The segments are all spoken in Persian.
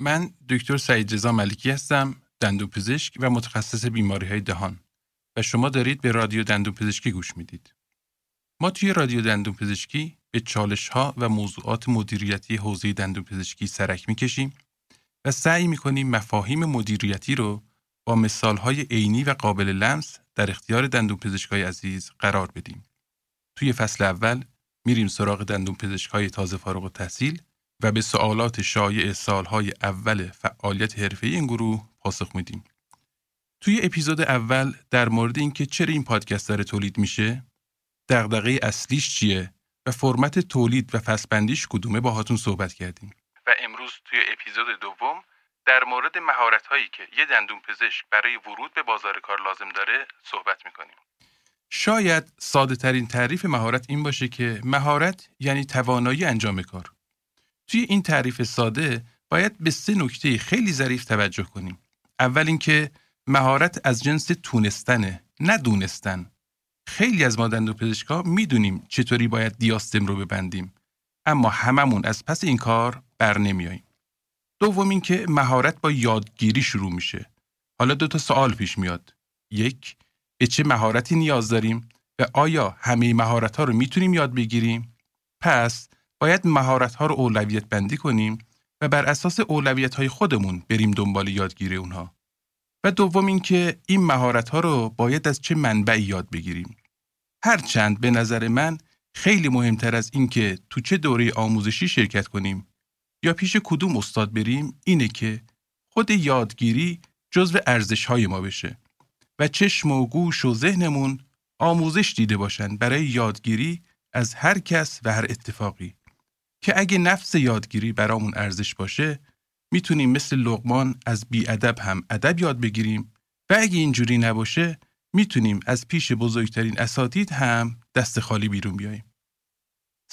من دکتر سعید رضا ملکی هستم دندون پزشک و متخصص بیماری های دهان و شما دارید به رادیو دندون پزشکی گوش می‌دید. ما توی رادیو دندون پزشکی به چالش ها و موضوعات مدیریتی حوزه دندون پزشکی سرک می‌کشیم و سعی می‌کنیم مفاهیم مدیریتی رو با مثال های عینی و قابل لمس در اختیار دندون پزشکای عزیز قرار بدیم. توی فصل اول میریم سراغ دندون پزشکای تازه فارغ التحصیل و به سوالات شایع سالهای اول فعالیت حرفه‌ای این گروه پاسخ میدیم. توی اپیزود اول در مورد اینکه چرا این پادکست داره تولید میشه، دغدغه اصلیش چیه و فرمت تولید و فصلبندیش کدومه باهاتون صحبت کردیم. و امروز توی اپیزود دوم در مورد مهارت هایی که یه دندون پزشک برای ورود به بازار کار لازم داره صحبت می‌کنیم. شاید ساده ترین تعریف مهارت این باشه که مهارت یعنی توانایی انجام کار. توی این تعریف ساده باید به سه نکته خیلی ظریف توجه کنیم. اول اینکه مهارت از جنس تونستنه نه دونستن. خیلی از ما دندون پزشکا می‌دونیم چطوری باید دیاستم رو ببندیم اما هممون از پس این کار بر نمیاییم. دوم اینکه مهارت با یادگیری شروع میشه. حالا دو تا سوال پیش میاد. یک، به چه مهارتی نیاز داریم و آیا همه مهارت ها رو می‌تونیم یاد بگیریم؟ پس باید مهارت ها رو اولویت بندی کنیم و بر اساس اولویت های خودمون بریم دنبال یادگیری اونها. و دوم اینکه این مهارت ها رو باید از چه منبعی یاد بگیریم. هرچند به نظر من خیلی مهمتر از اینکه تو چه دوره آموزشی شرکت کنیم یا پیش کدوم استاد بریم اینه که خود یادگیری جزو ارزش های ما بشه و چشم و گوش و ذهنمون آموزش دیده باشند برای یادگیری از هر کس و هر اتفاقی که اگه نفس یادگیری برامون ارزش باشه می‌تونیم مثل لغمان از ادب هم ادب یاد بگیریم و اگه اینجوری نباشه می‌تونیم از پیش بزرگترین اساتید هم دست خالی بیرون بیاییم.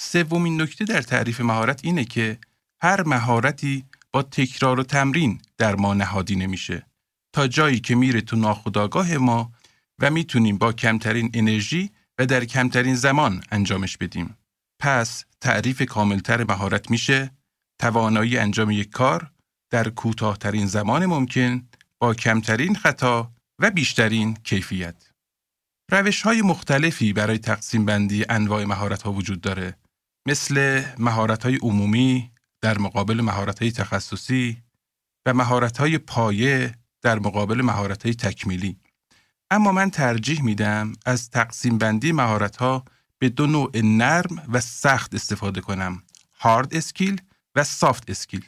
سومین نکته در تعریف مهارت اینه که هر مهارتی با تکرار و تمرین در ما نهادی نمیشه تا جایی که میره تو ناخودآگاه ما و می‌تونیم با کمترین انرژی و در کمترین زمان انجامش بدیم. پس تعریف کاملتر مهارت میشه توانایی انجام یک کار در کوتاهترین زمان ممکن با کمترین خطا و بیشترین کیفیت. روش های مختلفی برای تقسیم بندی انواع مهارت ها وجود داره مثل مهارت های عمومی در مقابل مهارت های تخصصی و مهارت های پایه در مقابل مهارت های تکمیلی. اما من ترجیح میدم از تقسیم بندی مهارت ها به دو نوع نرم و سخت استفاده کنم. hard skill و soft skill.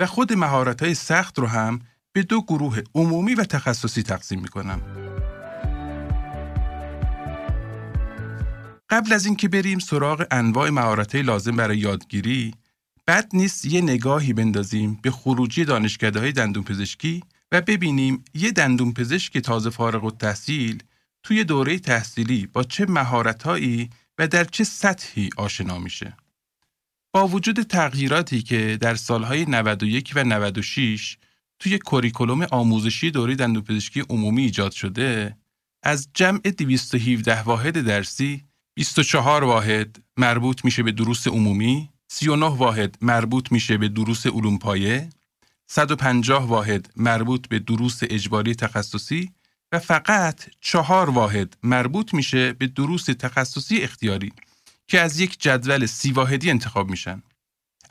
و خود مهارت های سخت رو هم به دو گروه عمومی و تخصصی تقسیم می کنم. قبل از اینکه بریم سراغ انواع مهارت لازم برای یادگیری، بد نیست یه نگاهی بندازیم به خروجی دانشکده های دندون پزشکی و ببینیم یه دندون پزشک تازه فارغ و تحصیل توی دوره تحصیلی با چه مهارتهایی و در چه سطحی آشنا میشه. با وجود تغییراتی که در سالهای 91 و 96 توی کوریکولوم آموزشی دوره دندونپزشکی عمومی ایجاد شده، از جمع 217 واحد درسی 24 واحد مربوط میشه به دروس عمومی، 39 واحد مربوط میشه به دروس علوم پایه، 150 واحد مربوط به دروس اجباری تخصصی و فقط چهار واحد مربوط میشه به دروس تخصصی اختیاری که از یک جدول سی واحدی انتخاب میشن.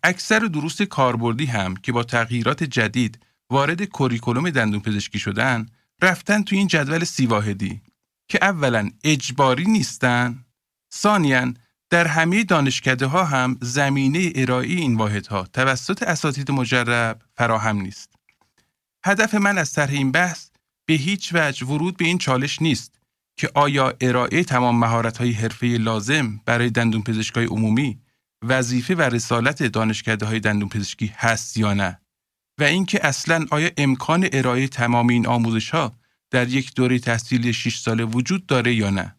اکثر دروس کاربردی هم که با تغییرات جدید وارد کوریکولوم دندون پزشکی شدن رفتن تو این جدول سی واحدی که اولا اجباری نیستن ثانیا در همه دانشکده ها هم زمینه ارائه این واحدها توسط اساتید مجرب فراهم نیست. هدف من از طرح این بحث به هیچ وجه ورود به این چالش نیست که آیا ارائه تمام مهارت‌های حرفه لازم برای دندون پزشکای عمومی وظیفه و رسالت دانشکده های دندون پزشکی هست یا نه؟ و اینکه اصلا آیا امکان ارائه تمام این آموزش ها در یک دوره تحصیلی 6 ساله وجود داره یا نه؟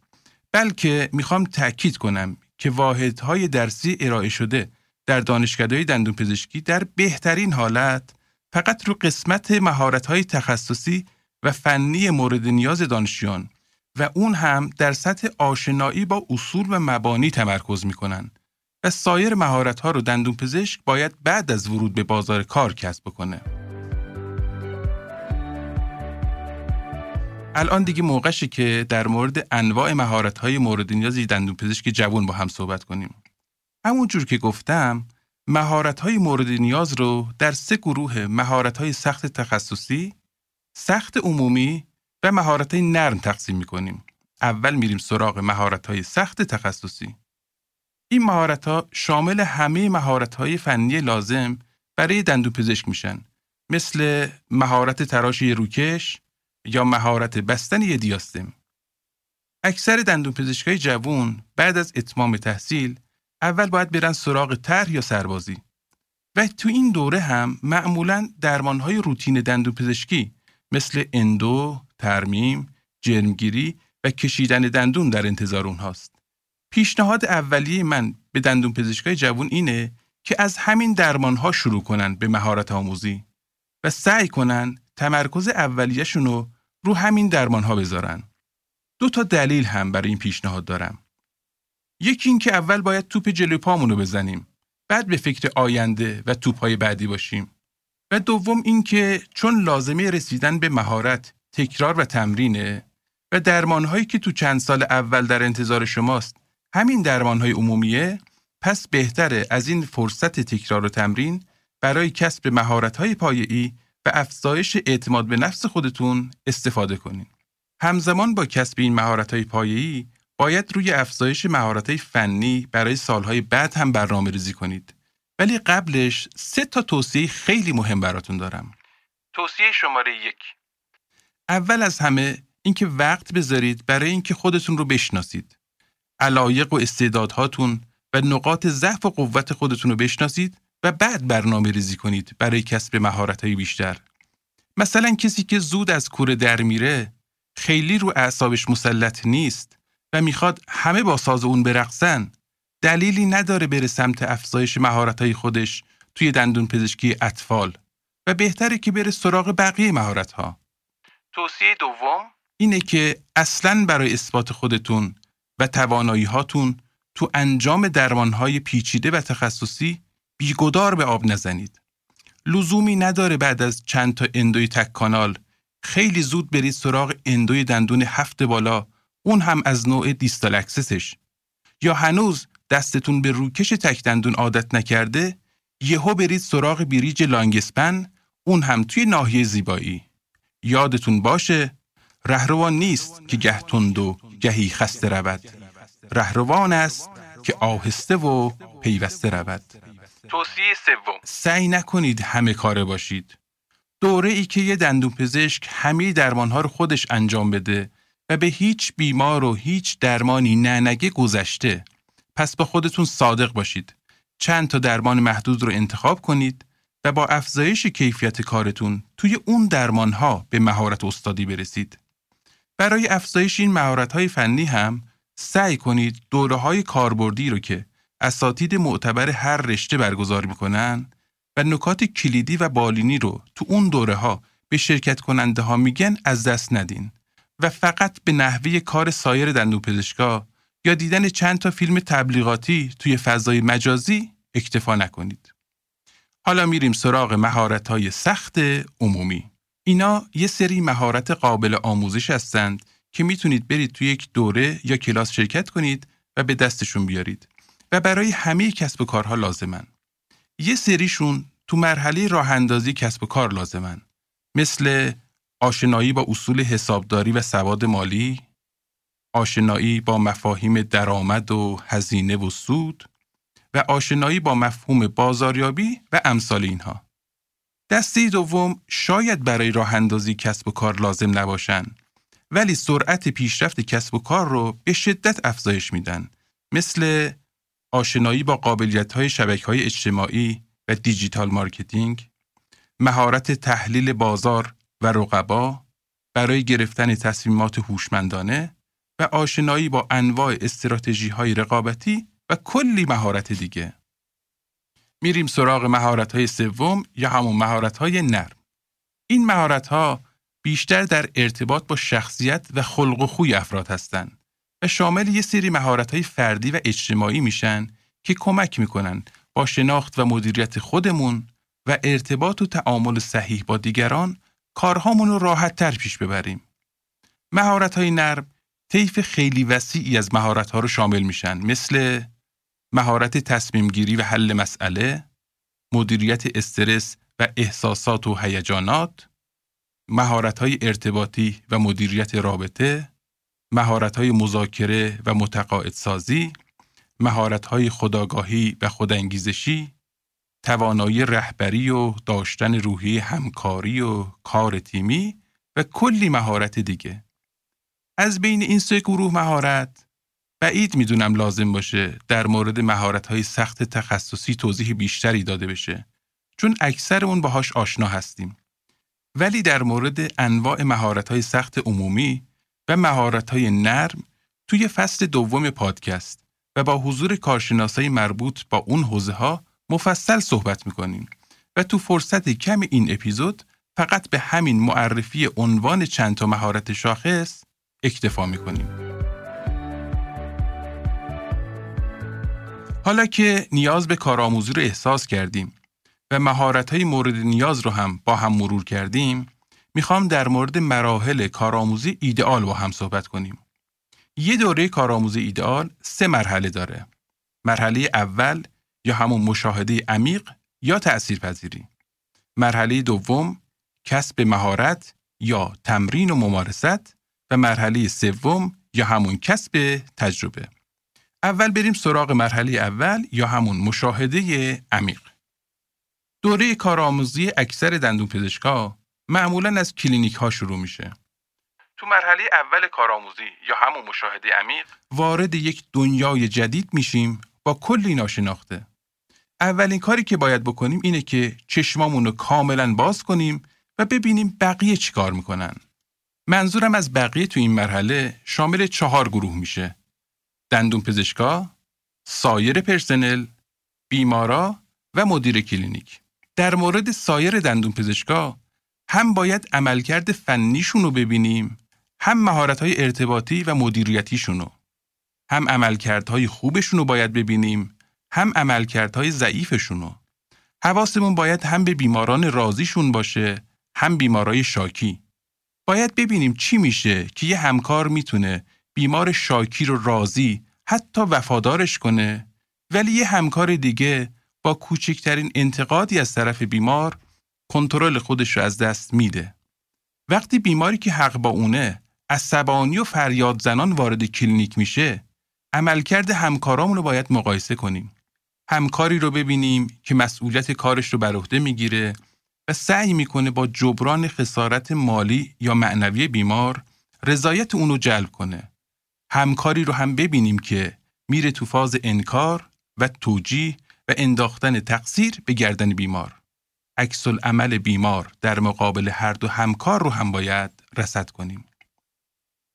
بلکه می‌خوام تاکید کنم که واحدهای درسی ارائه شده در دانشکده دندون پزشکی در بهترین حالت فقط رو قسمت مهارت‌های تخصصی و فنی مورد نیاز دانشجویان و اون هم در سطح آشنایی با اصول و مبانی تمرکز می‌کنن و سایر مهارت ها رو دندون پزشک باید بعد از ورود به بازار کار کسب بکنه. الان دیگه موقعشه که در مورد انواع مهارت های مورد نیاز دندون پزشک جوان با هم صحبت کنیم. همونجور که گفتم مهارت های مورد نیاز رو در سه گروه مهارت های سخت تخصصی، سخت عمومی و مهارت های نرم تقسیم می کنیم. اول میریم سراغ مهارت های سخت تخصصی. این مهارت ها شامل همه مهارت های فنی لازم برای دندون پزشک میشن مثل مهارت تراش روکش یا مهارت بستن یه دیاستم. اکثر دندون پزشکای جوون بعد از اتمام تحصیل اول باید برن سراغ طرح یا سربازی و تو این دوره هم معمولا درمانهای روتین دندون پزشکی مثل اندو، ترمیم، جرمگیری و کشیدن دندون در انتظار اونهاست. پیشنهاد اولیه من به دندون پزشکای جوون اینه که از همین درمانها شروع کنن به مهارت آموزی و سعی کنن تمرکز اولیهشون رو رو همین درمانها بذارن. دو تا دلیل هم برای این پیشنهاد دارم. یکی این که اول باید توپ جلوی پامونو بزنیم. بعد به فکر آینده و توپهای بعدی باشیم. و دوم اینکه چون لازمه رسیدن به مهارت، تکرار و تمرینه و درمانهایی که تو چند سال اول در انتظار شماست همین درمانهای عمومیه پس بهتره از این فرصت تکرار و تمرین برای کسب مهارت‌های پایه‌ای و افزایش اعتماد به نفس خودتون استفاده کنین. همزمان با کسب این مهارت‌های پایه‌ای باید روی افزایش مهارت‌های فنی برای سالهای بعد هم برنامه ریزی کنید. ولی قبلش سه تا توصیه خیلی مهم براتون دارم. توصیه شماره یک اول از همه اینکه وقت بذارید برای اینکه خودتون رو بشناسید. علایق و استعدادهاتون و نقاط ضعف و قوت خودتون رو بشناسید و بعد برنامه ریزی کنید برای کسب مهارت‌های بیشتر. مثلا کسی که زود از کوره در میره خیلی رو اعصابش مسلط نیست و می‌خواد همه با ساز اون برقصن دلیلی نداره بره سمت افزایش مهارت‌های خودش توی دندون پزشکی اطفال و بهتره که بره سراغ بقیه مهارت‌ها. توصیه دوم اینه که اصلا برای اثبات خودتون و توانایی هاتون تو انجام درمانهای پیچیده و تخصصی بیگدار به آب نزنید. لزومی نداره بعد از چند تا اندوی تک کانال خیلی زود برید سراغ اندوی دندون هفت بالا اون هم از نوع distal access ش. یا هنوز دستتون به روکش تک دندون عادت نکرده یهو برید سراغ bridge long span اون هم توی ناحیه زیبایی. یادتون باشه رهرو آن نیست که گه تند و گهی خسته رود. رهرو آن است که آهسته و پیوسته رود. توصیه سوم. سعی نکنید همه کاره باشید. دوره ای که یه دندون پزشک همه درمان ها رو خودش انجام بده و به هیچ بیمار و هیچ درمانی ننگه گذشته. پس با خودتون صادق باشید. چند تا درمان محدود رو انتخاب کنید و با افزایش کیفیت کارتون توی اون درمان ها به مهارت استادی برسید. برای افزایش این های فنی هم سعی کنید دوره های کاربردی رو که اساتید معتبر هر رشته برگزار می‌کنن و نکات کلیدی و بالینی رو تو اون دوره ها به شرکت کننده ها میگن از دست ندین و فقط به نحوه کار سایر دندون پزشکا یا دیدن چند تا فیلم تبلیغاتی توی فضای مجازی اکتفا نکنید. حالا میریم سراغ مهارت های سخت عمومی. اینا یه سری مهارت قابل آموزش هستند که می‌تونید برید توی یک دوره یا کلاس شرکت کنید و به دستشون بیارید و برای همه کسب و کارها لازمن. یه سریشون تو مرحله راه اندازی کسب و کار لازمن مثل آشنایی با اصول حسابداری و سواد مالی، آشنایی با مفاهیم درآمد و هزینه و سود و آشنایی با مفهوم بازاریابی و امثال اینها. دسته دوم شاید برای راه اندازی کسب و کار لازم نباشن ولی سرعت پیشرفت کسب و کار رو به شدت افزایش میدن مثل آشنایی با قابلیت های شبکه های اجتماعی و digital marketing مهارت تحلیل بازار و رقبا برای گرفتن تصمیمات هوشمندانه و آشنایی با انواع استراتژی های رقابتی و کلی مهارت دیگه میریم سراغ مهارت های سوم یا همون مهارت های نرم. این مهارت ها بیشتر در ارتباط با شخصیت و خلق و خوی افراد هستند و شامل یه سری مهارت های فردی و اجتماعی میشن که کمک می‌کنن با شناخت و مدیریت خودمون و ارتباط و تعامل صحیح با دیگران کارهامون رو راحت تر پیش ببریم. مهارت های نرم طیف خیلی وسیعی از مهارت ها رو شامل میشن مثل مهارت تصمیم گیری و حل مسئله، مدیریت استرس و احساسات و هیجانات، مهارت های ارتباطی و مدیریت رابطه، مهارت های مذاکره و متقاعد سازی، مهارت های خداگاهی و خودانگیزشی، توانایی رهبری و داشتن روحی همکاری و کار تیمی و کلی مهارت دیگه. از بین این سه گروه مهارت بعید می‌دونم لازم باشه در مورد مهارت های سخت تخصصی توضیح بیشتری داده بشه چون اکثرمون باهاش آشنا هستیم. ولی در مورد انواع مهارت های سخت عمومی و مهارت های نرم توی فصل دوم پادکست و با حضور کارشناسای مربوط با اون حوزه ها مفصل صحبت می‌کنیم و تو فرصت کم این اپیزود فقط به همین معرفی عنوان چند تا مهارت شاخص اکتفا می‌کنیم. حالا که نیاز به کارآموزی رو احساس کردیم و مهارت های مورد نیاز رو هم با هم مرور کردیم، می‌خوام در مورد مراحل کارآموزی ایدئال با هم صحبت کنیم. یه دوره کارآموزی ایدئال سه مرحله داره. مرحله اول یا همون مشاهده عمیق یا تأثیرپذیری. مرحله دوم کسب مهارت یا تمرین و ممارست و مرحله سوم یا همون کسب تجربه. اول بریم سراغ مرحله اول یا همون مشاهده عمیق. دوره کارآموزی اکثر دندون پزشکا معمولا از کلینیک ها شروع میشه. تو مرحله اول کارآموزی یا همون مشاهده عمیق وارد یک دنیای جدید میشیم با کلی ناشناخته. اولین کاری که باید بکنیم اینه که چشمامون رو کاملا باز کنیم و ببینیم بقیه چی کار می‌کنن. منظورم از بقیه تو این مرحله شامل چهار گروه میشه. دندون پزشکا، سایر پرسنل، بیمارا و مدیر کلینیک. در مورد سایر دندون پزشکا هم باید عملکرد فنیشون رو ببینیم هم مهارت‌های ارتباطی و مدیریتیشون رو. هم عملکردهای خوبشون رو باید ببینیم هم عملکردهای ضعیفشون رو. حواسمون باید هم به بیماران راضیشون باشه هم بیمارای شاکی. باید ببینیم چی میشه که یه همکار می‌تونه بیمار شاکی رو راضی حتی وفادارش کنه ولی یه همکار دیگه با کوچکترین انتقادی از طرف بیمار کنترل خودش رو از دست میده. وقتی بیماری که حق با اونه عصبانی و فریاد زنان وارد کلینیک میشه عملکرد همکارامون رو باید مقایسه کنیم. همکاری رو ببینیم که مسئولیت کارش رو بر عهده می‌گیره و سعی می‌کنه با جبران خسارت مالی یا معنوی بیمار رضایت اونو جلب کنه. همکاری رو هم ببینیم که میره تو فاز انکار و توجیه و انداختن تقصیر به گردن بیمار. عکس عمل بیمار در مقابل هر دو همکار رو هم باید رسد کنیم.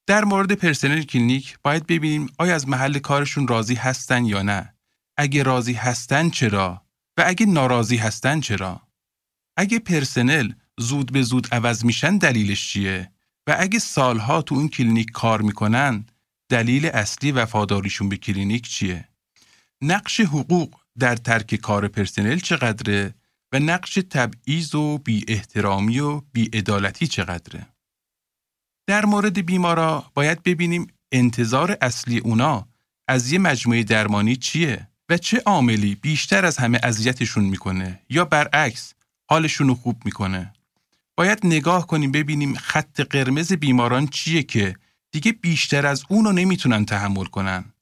در مورد پرسنل کلینیک باید ببینیم آیا از محل کارشون راضی هستن یا نه. اگه راضی هستن چرا و اگه ناراضی هستن چرا؟ اگه پرسنل زود به زود عوض میشن دلیلش چیه؟ و اگه سالها تو اون کلینیک کار می‌کنن دلیل اصلی وفاداریشون به کلینیک چیه؟ نقش حقوق در ترک کار پرسنل چقدره و نقش تبعیض و بی احترامی و بی عدالتی چقدره؟ در مورد بیمارا باید ببینیم انتظار اصلی اونا از یه مجموعه درمانی چیه و چه عاملی بیشتر از همه اذیتشون می‌کنه یا برعکس حالشون رو خوب می‌کنه. باید نگاه کنیم ببینیم خط قرمز بیماران چیه که دیگه بیشتر از اونو نمی‌تونن تحمل کنن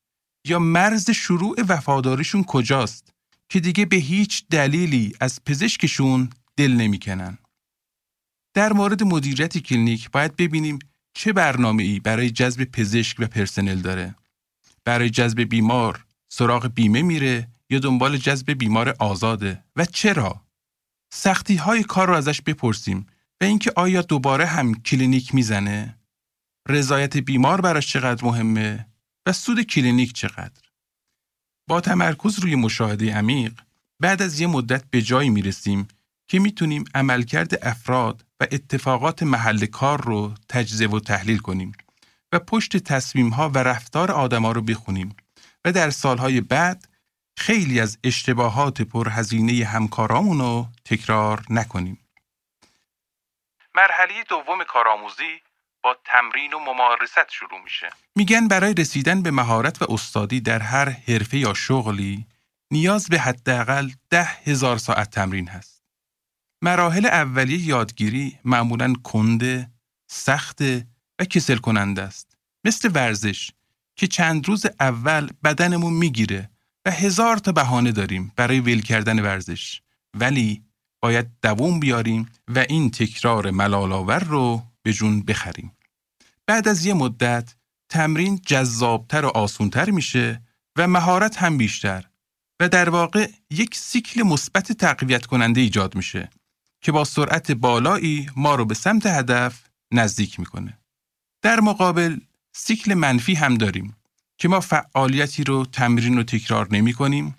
یا مرز شروع وفاداریشون کجاست که دیگه به هیچ دلیلی از پزشکشون دل نمی‌کنن. در مورد مدیریت کلینیک باید ببینیم چه برنامه ای برای جذب پزشک و پرسنل داره. برای جذب بیمار سراغ بیمه میره یا دنبال جذب بیمار آزاده و چرا؟ سختی های کار رو ازش بپرسیم و اینکه آیا دوباره هم کلینیک می‌زنه؟ رضایت بیمار براش چقدر مهمه و سود کلینیک چقدر؟ با تمرکز روی مشاهده عمیق بعد از یه مدت به جایی می‌رسیم که می‌تونیم عملکرد افراد و اتفاقات محل کار رو تجزیه و تحلیل کنیم و پشت تصمیم ها و رفتار آدما رو بخونیم و در سالهای بعد خیلی از اشتباهات پرهزینه همکارامون رو تکرار نکنیم. مرحله دوم کارآموزی با تمرین و ممارست شروع میشه. میگن برای رسیدن به مهارت و استادی در هر حرفه یا شغلی نیاز به حداقل ده هزار ساعت تمرین هست. مراحل اولیه یادگیری معمولا کنده، سخت و کسل کننده است. مثل ورزش که چند روز اول بدنمون می‌گیره و هزار تا بهانه داریم برای ول کردن ورزش. ولی باید دووم بیاریم و این تکرار ملالاور رو به جون بخریم. بعد از یه مدت تمرین جذابتر و آسونتر میشه و مهارت هم بیشتر و در واقع یک سیکل مثبت تقویت کننده ایجاد میشه که با سرعت بالایی ما رو به سمت هدف نزدیک می‌کنه. در مقابل سیکل منفی هم داریم که ما فعالیتی رو تمرین و تکرار نمی کنیم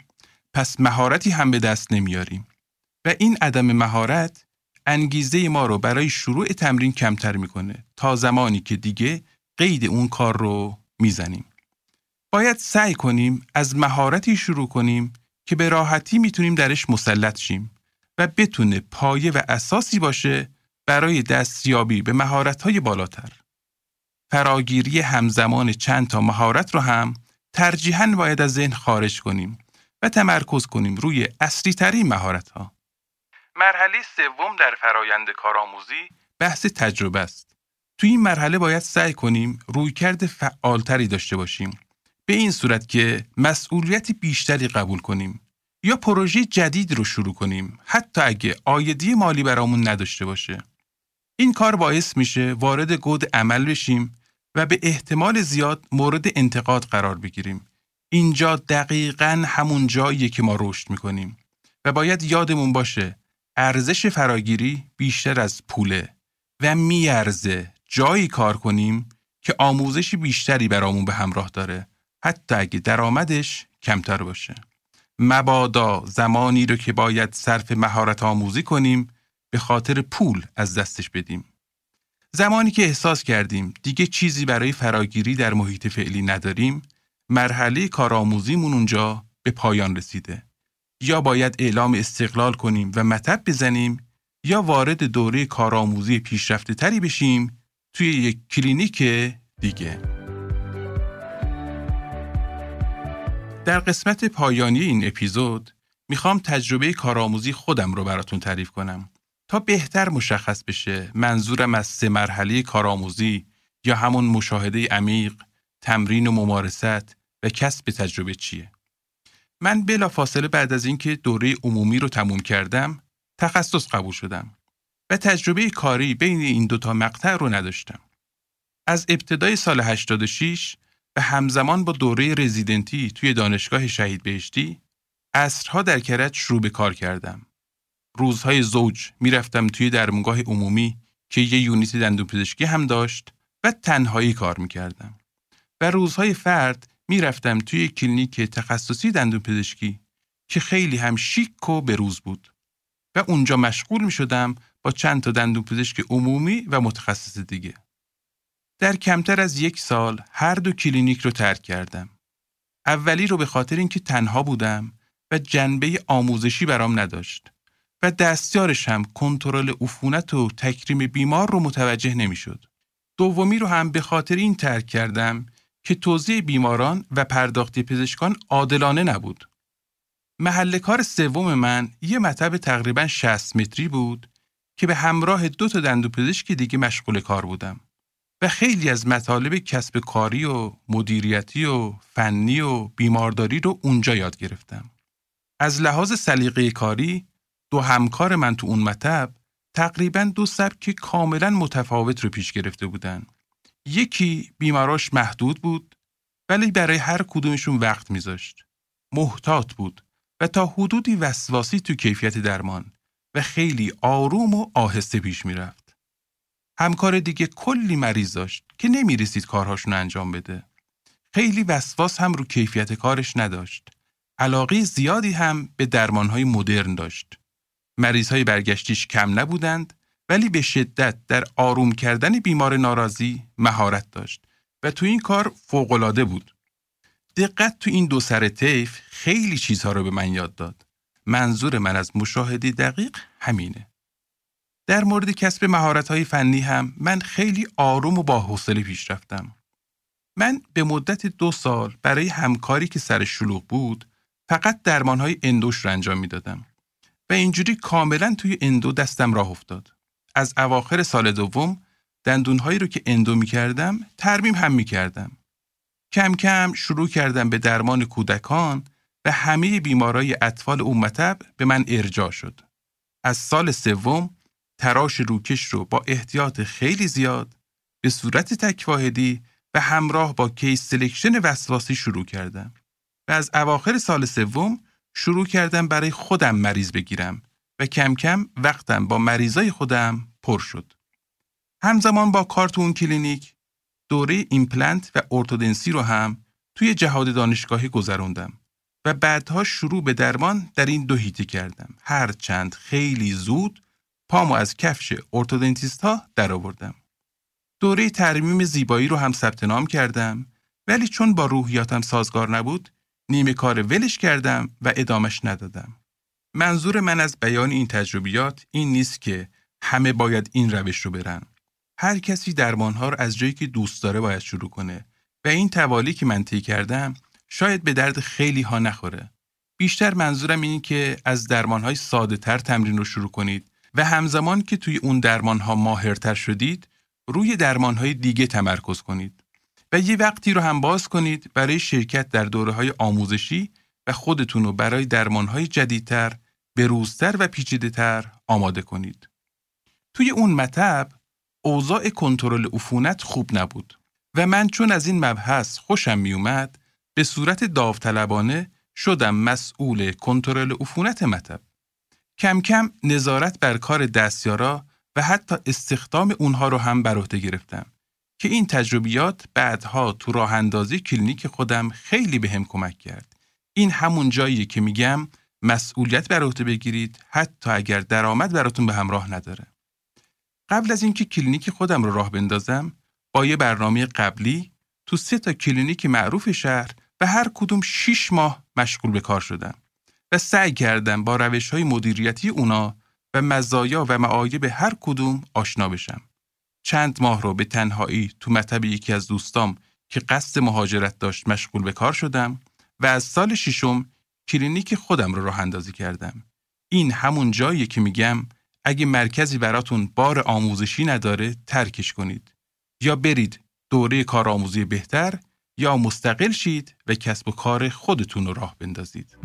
پس مهارتی هم به دست نمیاریم و این عدم مهارت انگیزه ما رو برای شروع تمرین کمتر می‌کنه تا زمانی که دیگه قید اون کار رو می‌زنیم. باید سعی کنیم از مهارتی شروع کنیم که به راحتی می‌تونیم درش مسلط شیم و بتونه پایه و اساسی باشه برای دستیابی به مهارت‌های بالاتر. فراگیری همزمان چند تا مهارت رو هم ترجیحاً باید از ذهن خارج کنیم و تمرکز کنیم روی اصلی ترین مهارت ها. مرحله سوم در فرایند کارآموزی بحث تجربه است. توی این مرحله باید سعی کنیم رویکرد فعالتری داشته باشیم. به این صورت که مسئولیت بیشتری قبول کنیم یا پروژه جدید رو شروع کنیم حتی اگه آیدی مالی برامون نداشته باشه. این کار باعث میشه وارد گود عمل بشیم و به احتمال زیاد مورد انتقاد قرار بگیریم. اینجا دقیقا همون جاییه که ما رشد می‌کنیم و باید یادمون باشه ارزش فراگیری بیشتر از پوله و میارزه جایی کار کنیم که آموزشی بیشتری برامون به همراه داره حتی اگه درآمدش کمتر باشه. مبادا زمانی رو که باید صرف مهارت آموزی کنیم به خاطر پول از دستش بدیم. زمانی که احساس کردیم دیگه چیزی برای فراگیری در محیط فعلی نداریم، مرحله کارآموزیمون اونجا به پایان رسیده. یا باید اعلام استقلال کنیم و مطب بزنیم یا وارد دوره کارآموزی پیشرفته تری بشیم توی یک کلینیک دیگه. در قسمت پایانی این اپیزود می‌خوام تجربه کارآموزی خودم رو براتون تعریف کنم. تا بهتر مشخص بشه منظورم از سه مرحله کارآموزی یا همون مشاهده عمیق، تمرین و ممارست و کسب تجربه چیه. من بلا فاصله بعد از اینکه دوره عمومی رو تموم کردم، تخصص قبول شدم و تجربه کاری بین این دوتا مقطع رو نداشتم. از ابتدای سال 86 و همزمان با دوره رزیدنتی توی دانشگاه شهید بهشتی، اصرها در کرج شروع به کار کردم. روزهای زوج می‌رفتم توی درمونگاه عمومی که یه یونیت دندون پزشکی هم داشت و تنهایی کار می‌کردم. و روزهای فرد می‌رفتم توی کلینیک تخصصی دندون پزشکی که خیلی هم شیک و بروز بود. و اونجا مشغول می شدم با چند تا دندون پزشک عمومی و متخصص دیگه. در کمتر از یک سال هر دو کلینیک رو ترک کردم. اولی رو به خاطر اینکه تنها بودم و جنبه آموزشی برام نداشت. و دستیارش هم کنترل عفونت و تکریم بیمار رو متوجه نمی‌شد. دومی رو هم به خاطر این ترک کردم که توضیح بیماران و پرداخت پزشکان عادلانه نبود. محل کار سوم من یه مطب تقریبا 60 متری بود که به همراه دو تا دندوپزشک دیگه مشغول کار بودم و خیلی از مطالب کسب کاری و مدیریتی و فنی و بیمارداری رو اونجا یاد گرفتم. از لحاظ سلیقه کاری دو همکار من تو اون مطب تقریبا دو سبک کاملا متفاوت رو پیش گرفته بودن. یکی بیماراش محدود بود ولی برای هر کدومشون وقت میذاشت. محتاط بود و تا حدودی وسواسی تو کیفیت درمان و خیلی آروم و آهسته پیش می‌رفت. همکار دیگه کلی مریض داشت که نمی‌رسید کارهاشون انجام بده. خیلی وسواس هم رو کیفیت کارش نداشت. علاقه زیادی هم به درمانهای مدرن داشت. مریض های برگشتیش کم نبودند ولی به شدت در آروم کردن بیمار ناراضی مهارت داشت و تو این کار فوقالعاده بود. دقت تو این دو سر طیف خیلی چیزها رو به من یاد داد. منظور من از مشاهده دقیق همینه. در مورد کسب مهارت فنی هم من خیلی آروم و با حوصله پیش رفتم. من به مدت دو سال برای همکاری که سر شلوغ بود فقط درمان های اندوش رو انجام می‌دادم و اینجوری کاملا توی اندو دستم راه افتاد. از اواخر سال دوم دندونهایی رو که اندو می کردم ترمیم هم می کردم. کم کم شروع کردم به درمان کودکان و همه بیمارای اطفال اومتب به من ارجاع شد. از سال سوم تراش روکش رو با احتیاط خیلی زیاد به صورت تک واحدی و همراه با case selection وسواسی شروع کردم و از اواخر سال سوم شروع کردم برای خودم مریض بگیرم و کم کم وقتم با مریضای خودم پر شد. همزمان با کار تو اون کلینیک دوره ایمپلنت و ارتودنسی رو هم توی جهاد دانشگاهی گذروندم و بعدها شروع به درمان در این دو حیطه کردم. هر چند خیلی زود پامو از کفش ارتودنتیست ها در آوردم. دوره ترمیم زیبایی رو هم ثبت نام کردم ولی چون با روحیاتم سازگار نبود نیمه کار ولش کردم و ادامش ندادم. منظور من از بیان این تجربیات این نیست که همه باید این روش رو برن. هر کسی درمانها رو از جایی که دوست داره باید شروع کنه و این توالی که من طی کردم شاید به درد خیلی ها نخوره. بیشتر منظورم اینه که از درمانهای ساده تر تمرین رو شروع کنید و همزمان که توی اون درمانها ماهرتر شدید روی درمانهای دیگه تمرکز کنید و یه وقتی رو هم باز کنید برای شرکت در دوره های آموزشی و خودتون رو برای درمانهای جدیدتر، بروزتر و پیچیدهتر آماده کنید. توی اون مطب اوضاع کنترل عفونت خوب نبود و من چون از این مبحث خوشم میومد به صورت داوطلبانه شدم مسئول کنترل عفونت مطب. کم کم نظارت بر کار دستیارا و حتی استخدام اونها رو هم بر عهده گرفتم که این تجربیات بعدها تو راه اندازی کلینیک خودم خیلی بهم کمک کرد. این همون جاییه که میگم مسئولیت بر عهده بگیرید حتی اگر درآمد براتون به همراه نداره. قبل از اینکه کلینیک خودم رو راه بندازم با یه برنامه قبلی تو سه تا کلینیک معروف شهر و هر کدوم 6 ماه مشغول به کار شدم و سعی کردم با روش های مدیریتی اونا و مزایا و معایب هر کدوم آشنا بشم. چند ماه رو به تنهایی تو مطب یکی از دوستام که قصد مهاجرت داشت مشغول به کار شدم و از سال ششم کلینیک خودم رو راه اندازی کردم. این همون جاییه که میگم اگه مرکزی براتون بار آموزشی نداره ترکش کنید یا برید دوره کارآموزی بهتر یا مستقل شید و کسب و کار خودتون رو راه بندازید.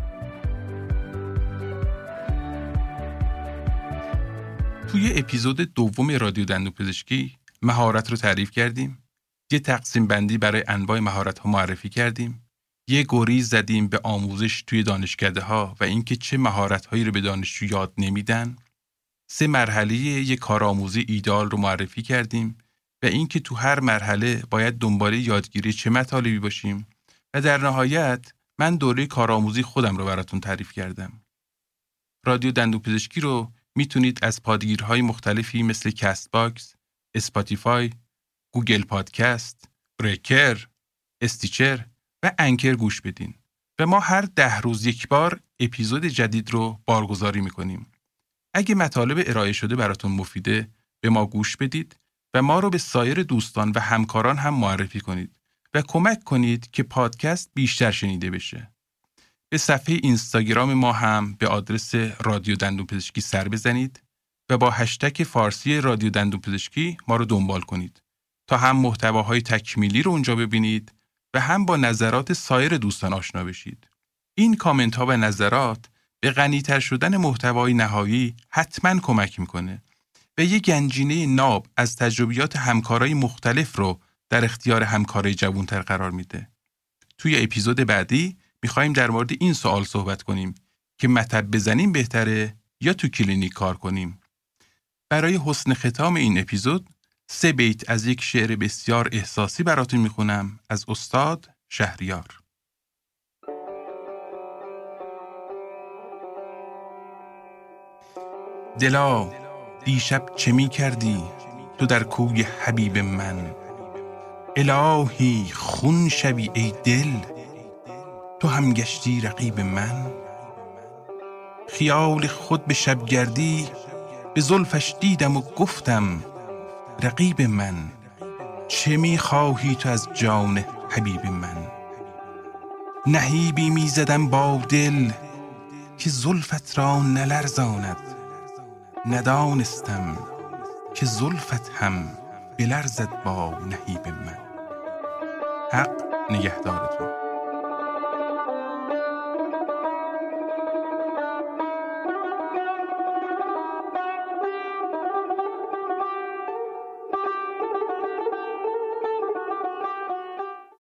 توی اپیزود دوم رادیو دندون پزشکی مهارت رو تعریف کردیم. یه تقسیم بندی برای انواع مهارت ها معرفی کردیم. یه گریز زدیم به آموزش توی دانشکده ها و اینکه چه مهارت هایی رو به دانشجو یاد نمیدن. سه مرحله یک کارآموزی ایده‌آل رو معرفی کردیم و اینکه تو هر مرحله باید دنبال یادگیری چه مطالبی باشیم و در نهایت من دوره کارآموزی خودم رو براتون تعریف کردم. رادیو دندون پزشکی رو می‌تونید از پادگیرهای مختلفی مثل Castbox، Spotify، Google Podcast، Breaker، Stitcher و Anchor گوش بدین. و ما هر ده روز یک بار اپیزود جدید رو بارگذاری می‌کنیم. اگه مطالب ارائه شده براتون مفیده به ما گوش بدید و ما رو به سایر دوستان و همکاران هم معرفی کنید و کمک کنید که پادکست بیشتر شنیده بشه. به صفحه اینستاگرام ما هم به آدرس رادیو دندون پزشکی سر بزنید و با هشتک فارسی رادیو دندون پزشکی ما رو دنبال کنید تا هم محتواهای تکمیلی رو اونجا ببینید و هم با نظرات سایر دوستان آشنا بشید. این کامنت ها و نظرات به غنیتر شدن محتوای نهایی حتما کمک می‌کنه و یک گنجینه ناب از تجربیات همکارای مختلف رو در اختیار همکارای جوانتر قرار میده. توی اپیزود بعدی می‌خوایم در مورد این سوال صحبت کنیم که مطب بزنیم بهتره یا تو کلینیک کار کنیم. برای حسن ختام این اپیزود سه بیت از یک شعر بسیار احساسی براتون می‌خونم از استاد شهریار. دلا دیشب چه می کردی تو در کوی حبیب من الهی خون شوی ای دل تو هم گشتی رقیب من. خیال خود به شبگردی به زلفش دیدم و گفتم رقیب من چه می خواهی تو از جان حبیب من؟ نهیبی می زدم با دل که زلفت را نلرزاند. ندانستم که زلفت هم بلرزد با نهیب من. حق نگهدارتون.